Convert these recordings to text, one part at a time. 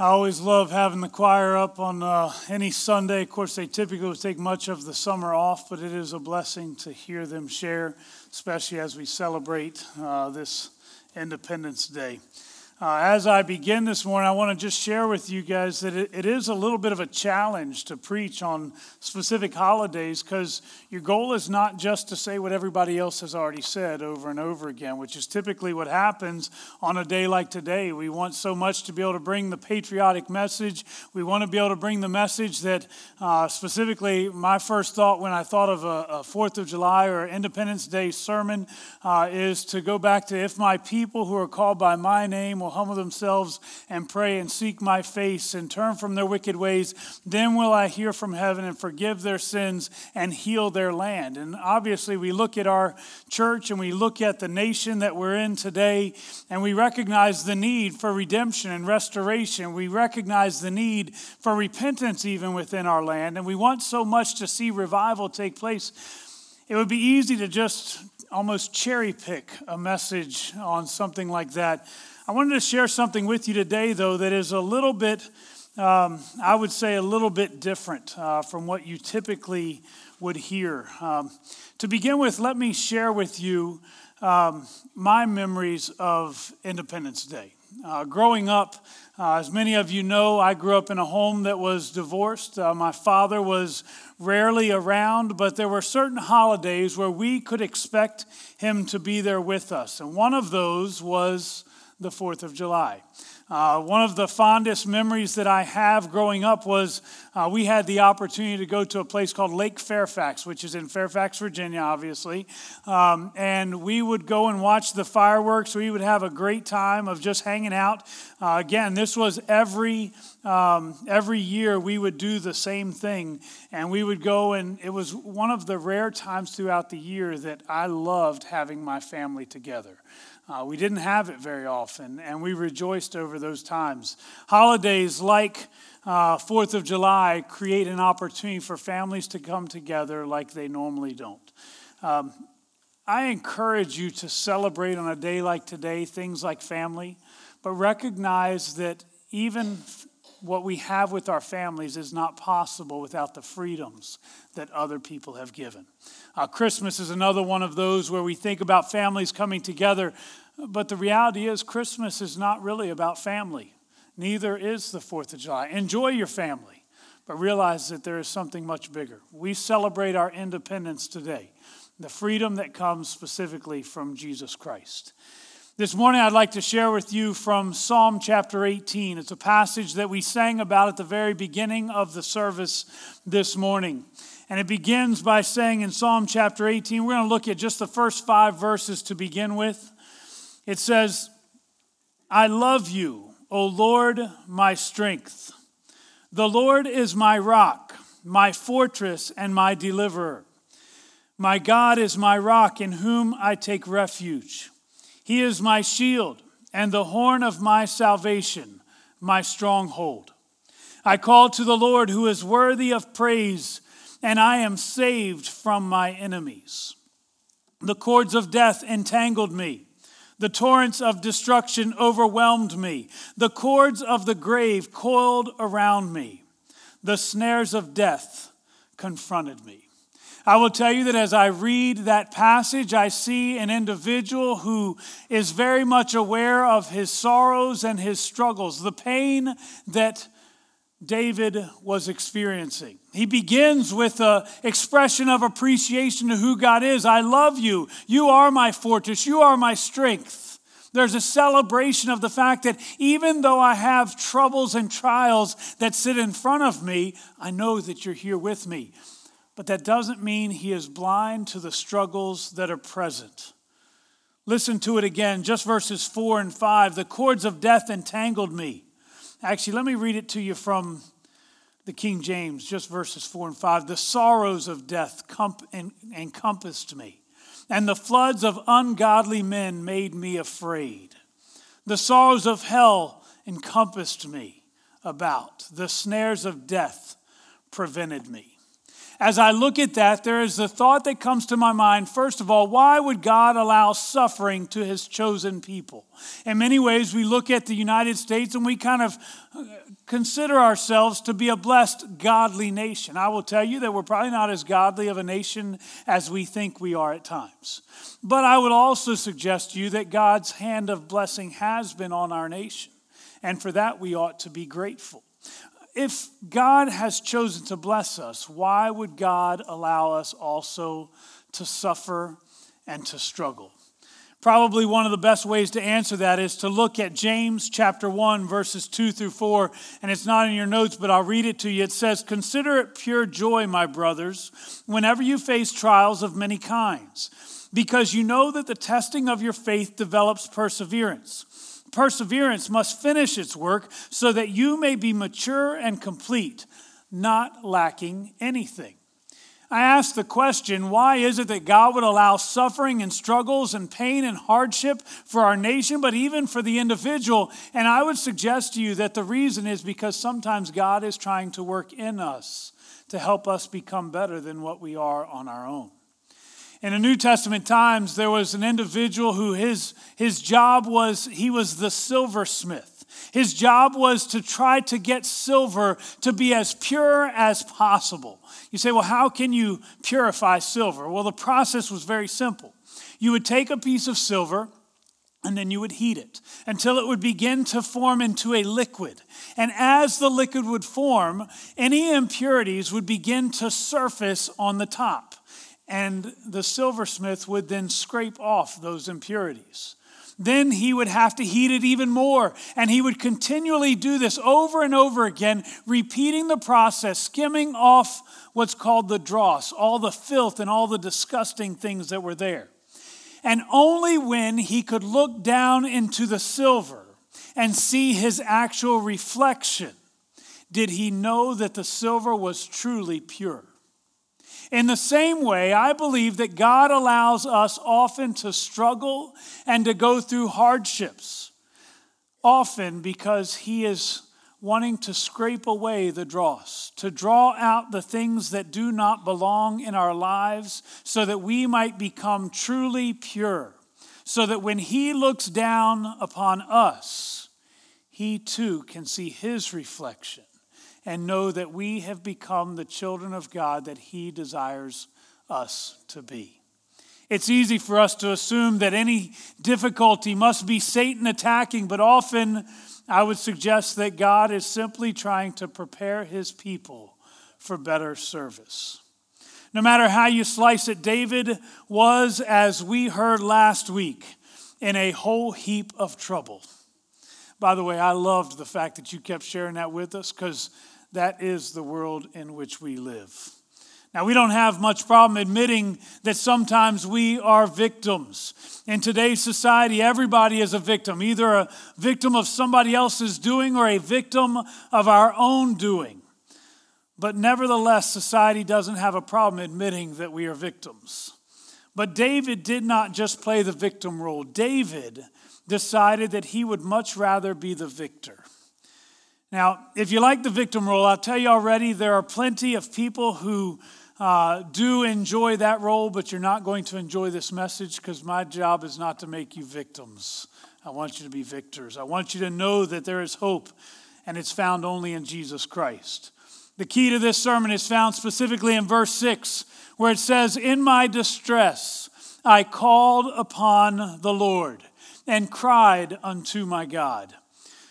I always love having the choir up on uh, any Sunday. Of course, they typically take much of the summer off, but it is a blessing to hear them share, especially as we celebrate uh, this Independence Day. Uh, as I begin this morning, I want to just share with you guys that it, it is a little bit of a challenge to preach on specific holidays because your goal is not just to say what everybody else has already said over and over again, which is typically what happens on a day like today. We want so much to be able to bring the patriotic message. We want to be able to bring the message that, uh, specifically, my first thought when I thought of a, a Fourth of July or Independence Day sermon uh, is to go back to if my people who are called by my name will will humble themselves and pray and seek my face and turn from their wicked ways, then will I hear from heaven and forgive their sins and heal their land. And obviously, we look at our church and we look at the nation that we're in today, and we recognize the need for redemption and restoration. We recognize the need for repentance even within our land, and we want so much to see revival take place. It would be easy to just almost cherry pick a message on something like that. I wanted to share something with you today, though, that is a little bit, um, I would say, a little bit different uh, from what you typically would hear. Um, to begin with, let me share with you um, my memories of Independence Day. Uh, growing up, uh, as many of you know, I grew up in a home that was divorced. Uh, my father was rarely around, but there were certain holidays where we could expect him to be there with us. And one of those was the 4th of July. Uh, one of the fondest memories that I have growing up was uh, we had the opportunity to go to a place called Lake Fairfax, which is in Fairfax, Virginia, obviously. Um, and we would go and watch the fireworks. We would have a great time of just hanging out. Uh, again, this was every um, every year we would do the same thing, and we would go and it was one of the rare times throughout the year that I loved having my family together. Uh, we didn't have it very often, and we rejoiced over those times. Holidays like uh, Fourth of July create an opportunity for families to come together like they normally don't. Um, I encourage you to celebrate on a day like today things like family, but recognize that even what we have with our families is not possible without the freedoms that other people have given. Uh, Christmas is another one of those where we think about families coming together, but the reality is, Christmas is not really about family. Neither is the 4th of July. Enjoy your family, but realize that there is something much bigger. We celebrate our independence today, the freedom that comes specifically from Jesus Christ. This morning, I'd like to share with you from Psalm chapter 18. It's a passage that we sang about at the very beginning of the service this morning. And it begins by saying in Psalm chapter 18, we're going to look at just the first five verses to begin with. It says, I love you, O Lord, my strength. The Lord is my rock, my fortress, and my deliverer. My God is my rock in whom I take refuge. He is my shield and the horn of my salvation, my stronghold. I call to the Lord who is worthy of praise, and I am saved from my enemies. The cords of death entangled me. The torrents of destruction overwhelmed me. The cords of the grave coiled around me. The snares of death confronted me. I will tell you that as I read that passage, I see an individual who is very much aware of his sorrows and his struggles, the pain that David was experiencing. He begins with an expression of appreciation to who God is. I love you. You are my fortress. You are my strength. There's a celebration of the fact that even though I have troubles and trials that sit in front of me, I know that you're here with me. But that doesn't mean he is blind to the struggles that are present. Listen to it again, just verses 4 and 5. The cords of death entangled me. Actually, let me read it to you from the King James, just verses 4 and 5. The sorrows of death encompassed me, and the floods of ungodly men made me afraid. The sorrows of hell encompassed me about, the snares of death prevented me. As I look at that, there is the thought that comes to my mind. First of all, why would God allow suffering to his chosen people? In many ways, we look at the United States and we kind of uh, consider ourselves to be a blessed, godly nation. I will tell you that we're probably not as godly of a nation as we think we are at times. But I would also suggest to you that God's hand of blessing has been on our nation. And for that, we ought to be grateful. If God has chosen to bless us, why would God allow us also to suffer and to struggle? Probably one of the best ways to answer that is to look at James chapter 1, verses 2 through 4. And it's not in your notes, but I'll read it to you. It says, Consider it pure joy, my brothers, whenever you face trials of many kinds, because you know that the testing of your faith develops perseverance. Perseverance must finish its work so that you may be mature and complete, not lacking anything. I ask the question why is it that God would allow suffering and struggles and pain and hardship for our nation, but even for the individual? And I would suggest to you that the reason is because sometimes God is trying to work in us to help us become better than what we are on our own. In the New Testament times, there was an individual who his, his job was, he was the silversmith. His job was to try to get silver to be as pure as possible. You say, well, how can you purify silver? Well, the process was very simple. You would take a piece of silver, and then you would heat it until it would begin to form into a liquid. And as the liquid would form, any impurities would begin to surface on the top. And the silversmith would then scrape off those impurities. Then he would have to heat it even more. And he would continually do this over and over again, repeating the process, skimming off what's called the dross, all the filth and all the disgusting things that were there. And only when he could look down into the silver and see his actual reflection did he know that the silver was truly pure. In the same way, I believe that God allows us often to struggle and to go through hardships, often because He is wanting to scrape away the dross, to draw out the things that do not belong in our lives, so that we might become truly pure, so that when He looks down upon us, He too can see His reflection and know that we have become the children of God that He desires us to be. It's easy for us to assume that any difficulty must be Satan attacking, but often I would suggest that God is simply trying to prepare His people for better service. No matter how you slice it, David was, as we heard last week, in a whole heap of trouble. By the way, I loved the fact that you kept sharing that with us because that is the world in which we live. Now, we don't have much problem admitting that sometimes we are victims. In today's society, everybody is a victim, either a victim of somebody else's doing or a victim of our own doing. But nevertheless, society doesn't have a problem admitting that we are victims. But David did not just play the victim role, David decided that he would much rather be the victor. Now, if you like the victim role, I'll tell you already there are plenty of people who uh, do enjoy that role, but you're not going to enjoy this message because my job is not to make you victims. I want you to be victors. I want you to know that there is hope, and it's found only in Jesus Christ. The key to this sermon is found specifically in verse 6, where it says, In my distress I called upon the Lord and cried unto my God.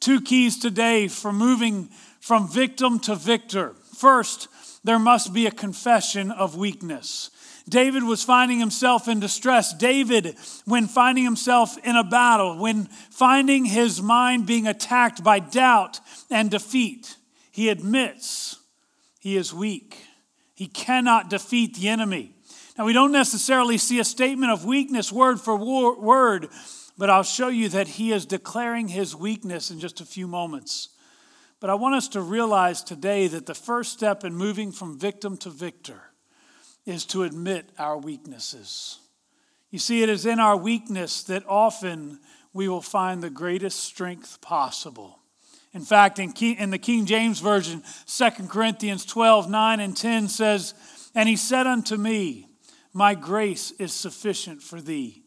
Two keys today for moving from victim to victor. First, there must be a confession of weakness. David was finding himself in distress. David, when finding himself in a battle, when finding his mind being attacked by doubt and defeat, he admits he is weak. He cannot defeat the enemy. Now, we don't necessarily see a statement of weakness word for word, but I'll show you that he is declaring his weakness in just a few moments. But I want us to realize today that the first step in moving from victim to victor is to admit our weaknesses. You see, it is in our weakness that often we will find the greatest strength possible. In fact, in, in the King James Version, 2 Corinthians 12, 9 and 10 says, And he said unto me, My grace is sufficient for thee.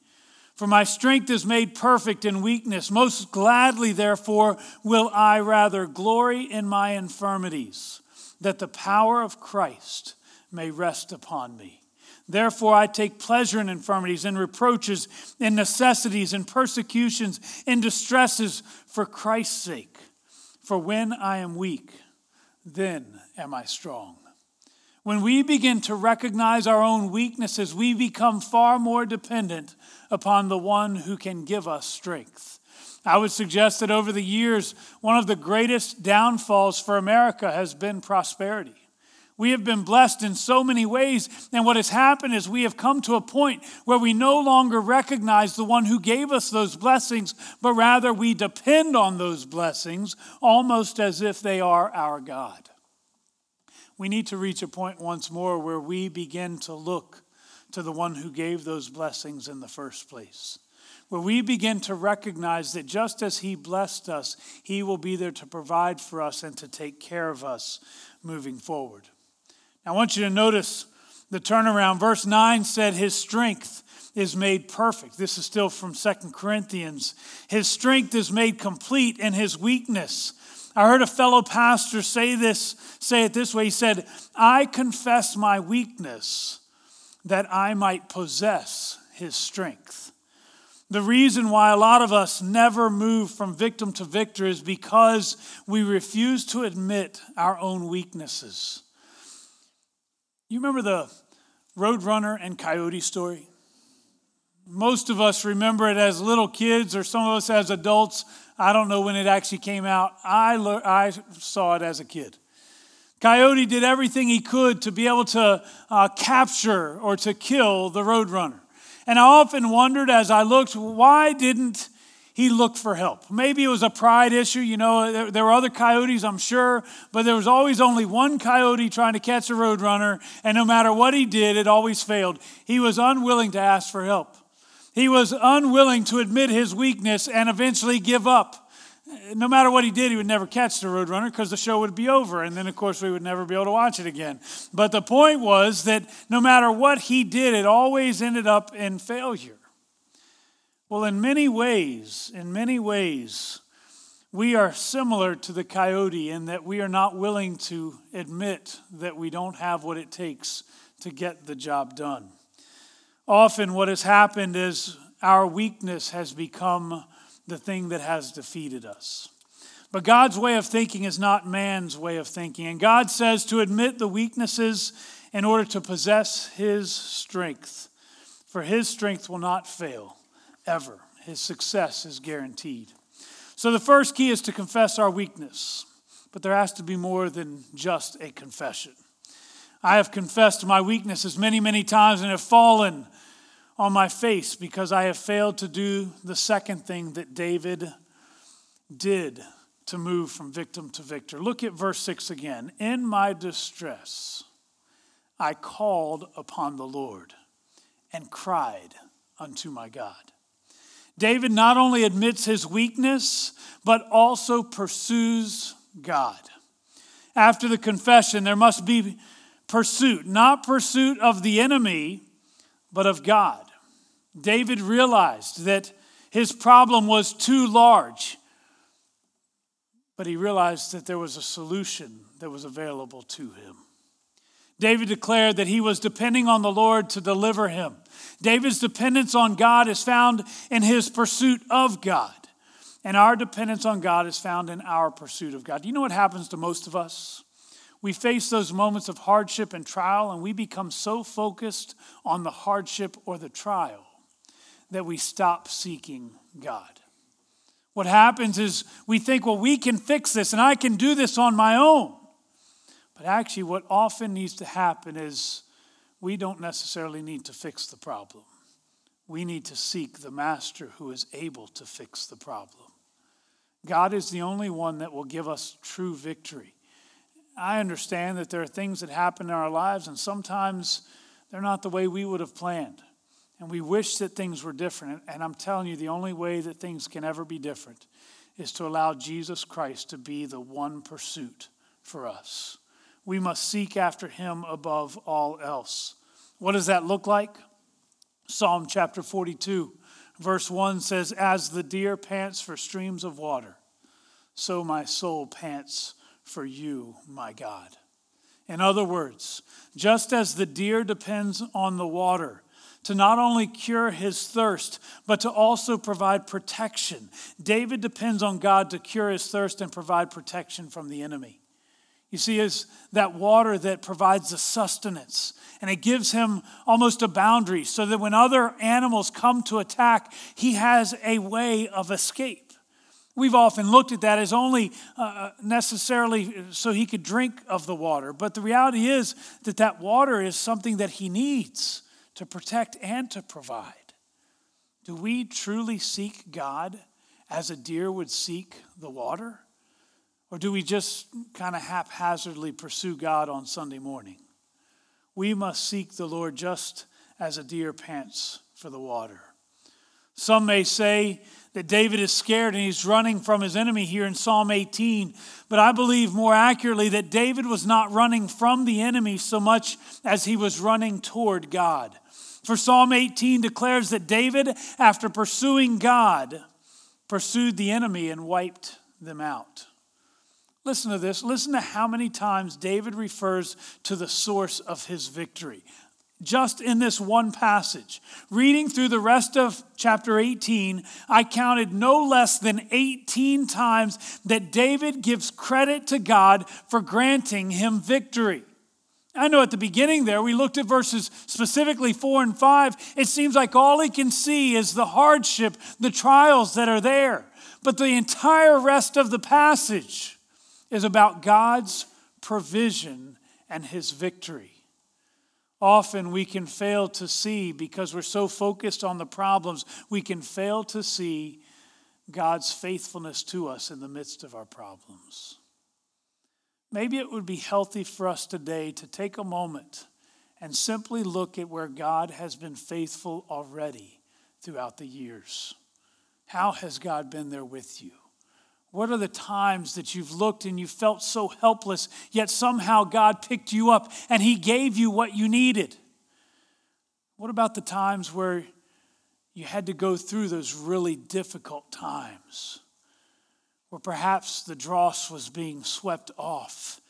For my strength is made perfect in weakness. Most gladly, therefore, will I rather glory in my infirmities, that the power of Christ may rest upon me. Therefore, I take pleasure in infirmities, in reproaches, in necessities, in persecutions, in distresses for Christ's sake. For when I am weak, then am I strong. When we begin to recognize our own weaknesses, we become far more dependent upon the one who can give us strength. I would suggest that over the years, one of the greatest downfalls for America has been prosperity. We have been blessed in so many ways, and what has happened is we have come to a point where we no longer recognize the one who gave us those blessings, but rather we depend on those blessings almost as if they are our God. We need to reach a point once more where we begin to look to the one who gave those blessings in the first place. Where we begin to recognize that just as He blessed us, He will be there to provide for us and to take care of us moving forward. Now, I want you to notice the turnaround. Verse 9 said, His strength is made perfect. This is still from Second Corinthians. His strength is made complete in His weakness. I heard a fellow pastor say this, say it this way. He said, I confess my weakness that I might possess his strength. The reason why a lot of us never move from victim to victor is because we refuse to admit our own weaknesses. You remember the Roadrunner and Coyote story? Most of us remember it as little kids, or some of us as adults. I don't know when it actually came out. I, I saw it as a kid. Coyote did everything he could to be able to uh, capture or to kill the roadrunner. And I often wondered as I looked, why didn't he look for help? Maybe it was a pride issue. You know, there, there were other coyotes, I'm sure, but there was always only one coyote trying to catch a roadrunner, and no matter what he did, it always failed. He was unwilling to ask for help. He was unwilling to admit his weakness and eventually give up. No matter what he did, he would never catch the Roadrunner because the show would be over. And then, of course, we would never be able to watch it again. But the point was that no matter what he did, it always ended up in failure. Well, in many ways, in many ways, we are similar to the coyote in that we are not willing to admit that we don't have what it takes to get the job done. Often, what has happened is our weakness has become the thing that has defeated us. But God's way of thinking is not man's way of thinking. And God says to admit the weaknesses in order to possess His strength. For His strength will not fail, ever. His success is guaranteed. So the first key is to confess our weakness. But there has to be more than just a confession. I have confessed my weaknesses many, many times and have fallen on my face because I have failed to do the second thing that David did to move from victim to victor. Look at verse 6 again. In my distress, I called upon the Lord and cried unto my God. David not only admits his weakness, but also pursues God. After the confession, there must be pursuit, not pursuit of the enemy, but of God. David realized that his problem was too large, but he realized that there was a solution that was available to him. David declared that he was depending on the Lord to deliver him. David's dependence on God is found in his pursuit of God. And our dependence on God is found in our pursuit of God. Do you know what happens to most of us? We face those moments of hardship and trial, and we become so focused on the hardship or the trial that we stop seeking God. What happens is we think, well, we can fix this and I can do this on my own. But actually, what often needs to happen is we don't necessarily need to fix the problem. We need to seek the master who is able to fix the problem. God is the only one that will give us true victory. I understand that there are things that happen in our lives, and sometimes they're not the way we would have planned. And we wish that things were different. And I'm telling you, the only way that things can ever be different is to allow Jesus Christ to be the one pursuit for us. we must seek after him above all else. What does that look like? Psalm chapter 42, verse 1 says, As the deer pants for streams of water, so my soul pants for you, my God. In other words, just as the deer depends on the water to not only cure his thirst, but to also provide protection, David depends on God to cure his thirst and provide protection from the enemy. You see, is that water that provides the sustenance, and it gives him almost a boundary so that when other animals come to attack, he has a way of escape. We've often looked at that as only uh, uh necessarily so he could drink of the water, but the reality is that that water is something that he needs to protect and to provide. Do we truly seek God as a deer would seek the water? Or do we just kind of haphazardly pursue God on Sunday morning? We must seek the Lord just as a deer pants for the water. Some may say that David is scared and he's running from his enemy here in Psalm 18, but I believe more accurately that David was not running from the enemy so much as he was running toward God. For Psalm 18 declares that David, after pursuing God, pursued the enemy and wiped them out. Listen to this. Listen to how many times David refers to the source of his victory. Just in this one passage. Reading through the rest of chapter 18, I counted no less than 18 times that David gives credit to God for granting him victory. I know at the beginning there, we looked at verses specifically four and five. It seems like all he can see is the hardship, the trials that are there. But the entire rest of the passage, is about God's provision and his victory. Often we can fail to see, because we're so focused on the problems, we can fail to see God's faithfulness to us in the midst of our problems. Maybe it would be healthy for us today to take a moment and simply look at where God has been faithful already throughout the years. How has God been there with you? What are the times that you've looked and you felt so helpless, yet somehow God picked you up and He gave you what you needed? What about the times where you had to go through those really difficult times? Where perhaps the dross was being swept off.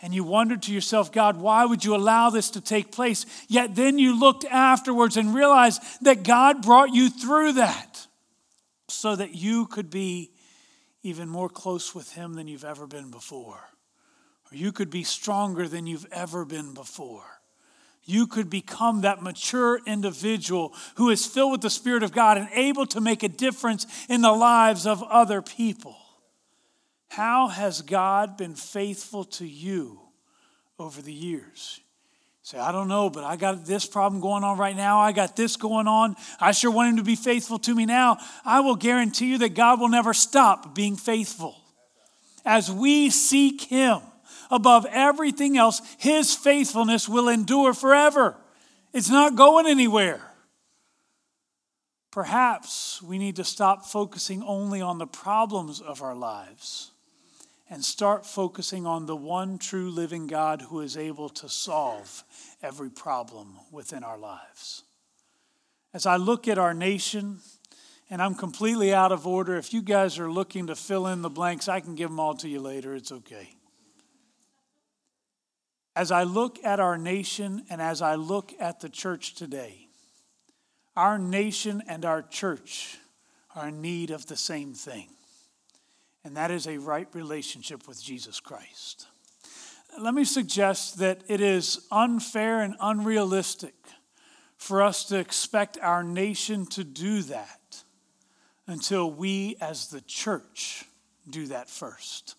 And you wondered to yourself, God, why would you allow this to take place? Yet then you looked afterwards and realized that God brought you through that so that you could be even more close with Him than you've ever been before. Or you could be stronger than you've ever been before. You could become that mature individual who is filled with the Spirit of God and able to make a difference in the lives of other people. How has God been faithful to you over the years? Say, I don't know, but I got this problem going on right now. I got this going on. I sure want him to be faithful to me now. I will guarantee you that God will never stop being faithful. As we seek him above everything else, his faithfulness will endure forever. It's not going anywhere. Perhaps we need to stop focusing only on the problems of our lives and start focusing on the one true living God who is able to solve every problem within our lives. As I look at our nation, and I'm completely out of order, if you guys are looking to fill in the blanks, I can give them all to you later. It's okay. As I look at our nation and as I look at the church today, our nation and our church are in need of the same thing and that is a right relationship with Jesus Christ. Let me suggest that it is unfair and unrealistic for us to expect our nation to do that until we, as the church, do that first.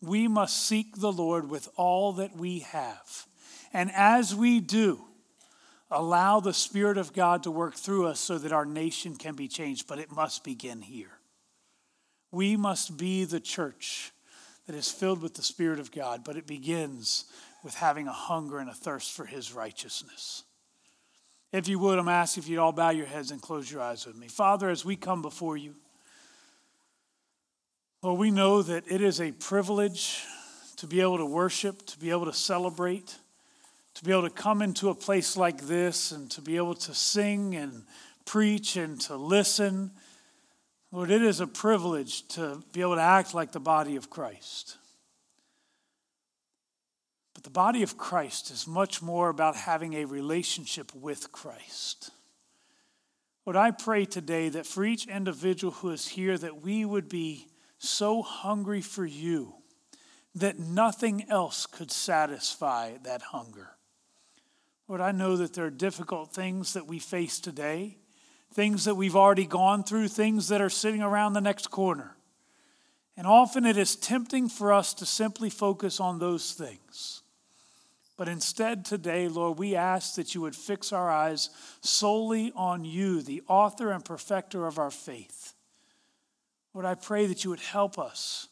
We must seek the Lord with all that we have. And as we do, allow the Spirit of God to work through us so that our nation can be changed, but it must begin here. We must be the church that is filled with the Spirit of God, but it begins with having a hunger and a thirst for His righteousness. If you would, I'm asking if you'd all bow your heads and close your eyes with me. Father, as we come before you, Lord, we know that it is a privilege to to be able to worship, to be able to celebrate, to be able to come into a place like this and to be able to sing and preach and to listen. Lord, it is a privilege to be able to act like the body of Christ. But the body of Christ is much more about having a relationship with Christ. Lord, I pray today that for each individual who is here, that we would be so hungry for you that nothing else could satisfy that hunger. Lord, I know that there are difficult things that we face today, things that we've already gone through, things that are sitting around the next corner. And often it is tempting for us to simply focus on those things. But instead, today, Lord, we ask that you would fix our eyes solely on you, the author and perfecter of our faith. Lord, I pray that you would help us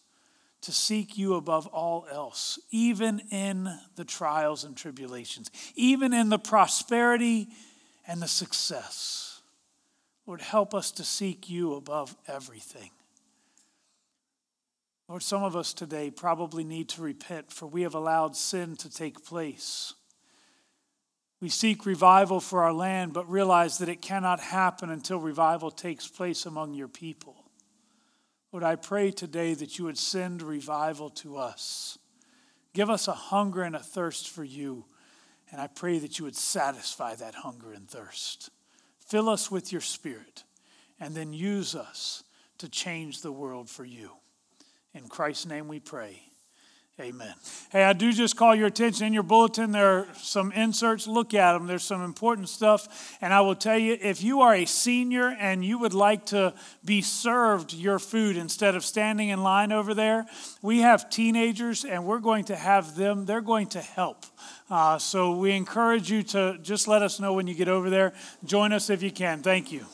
to seek you above all else, even in the trials and tribulations, even in the prosperity and the success. Lord, help us to seek you above everything. Lord, some of us today probably need to repent, for we have allowed sin to take place. We seek revival for our land, but realize that it cannot happen until revival takes place among your people. Lord, I pray today that you would send revival to us. Give us a hunger and a thirst for you, and I pray that you would satisfy that hunger and thirst. Fill us with your spirit, and then use us to change the world for you. In Christ's name we pray. Amen. Hey, I do just call your attention in your bulletin. There are some inserts. Look at them. There's some important stuff. And I will tell you if you are a senior and you would like to be served your food instead of standing in line over there, we have teenagers and we're going to have them, they're going to help. Uh, so we encourage you to just let us know when you get over there. Join us if you can. Thank you.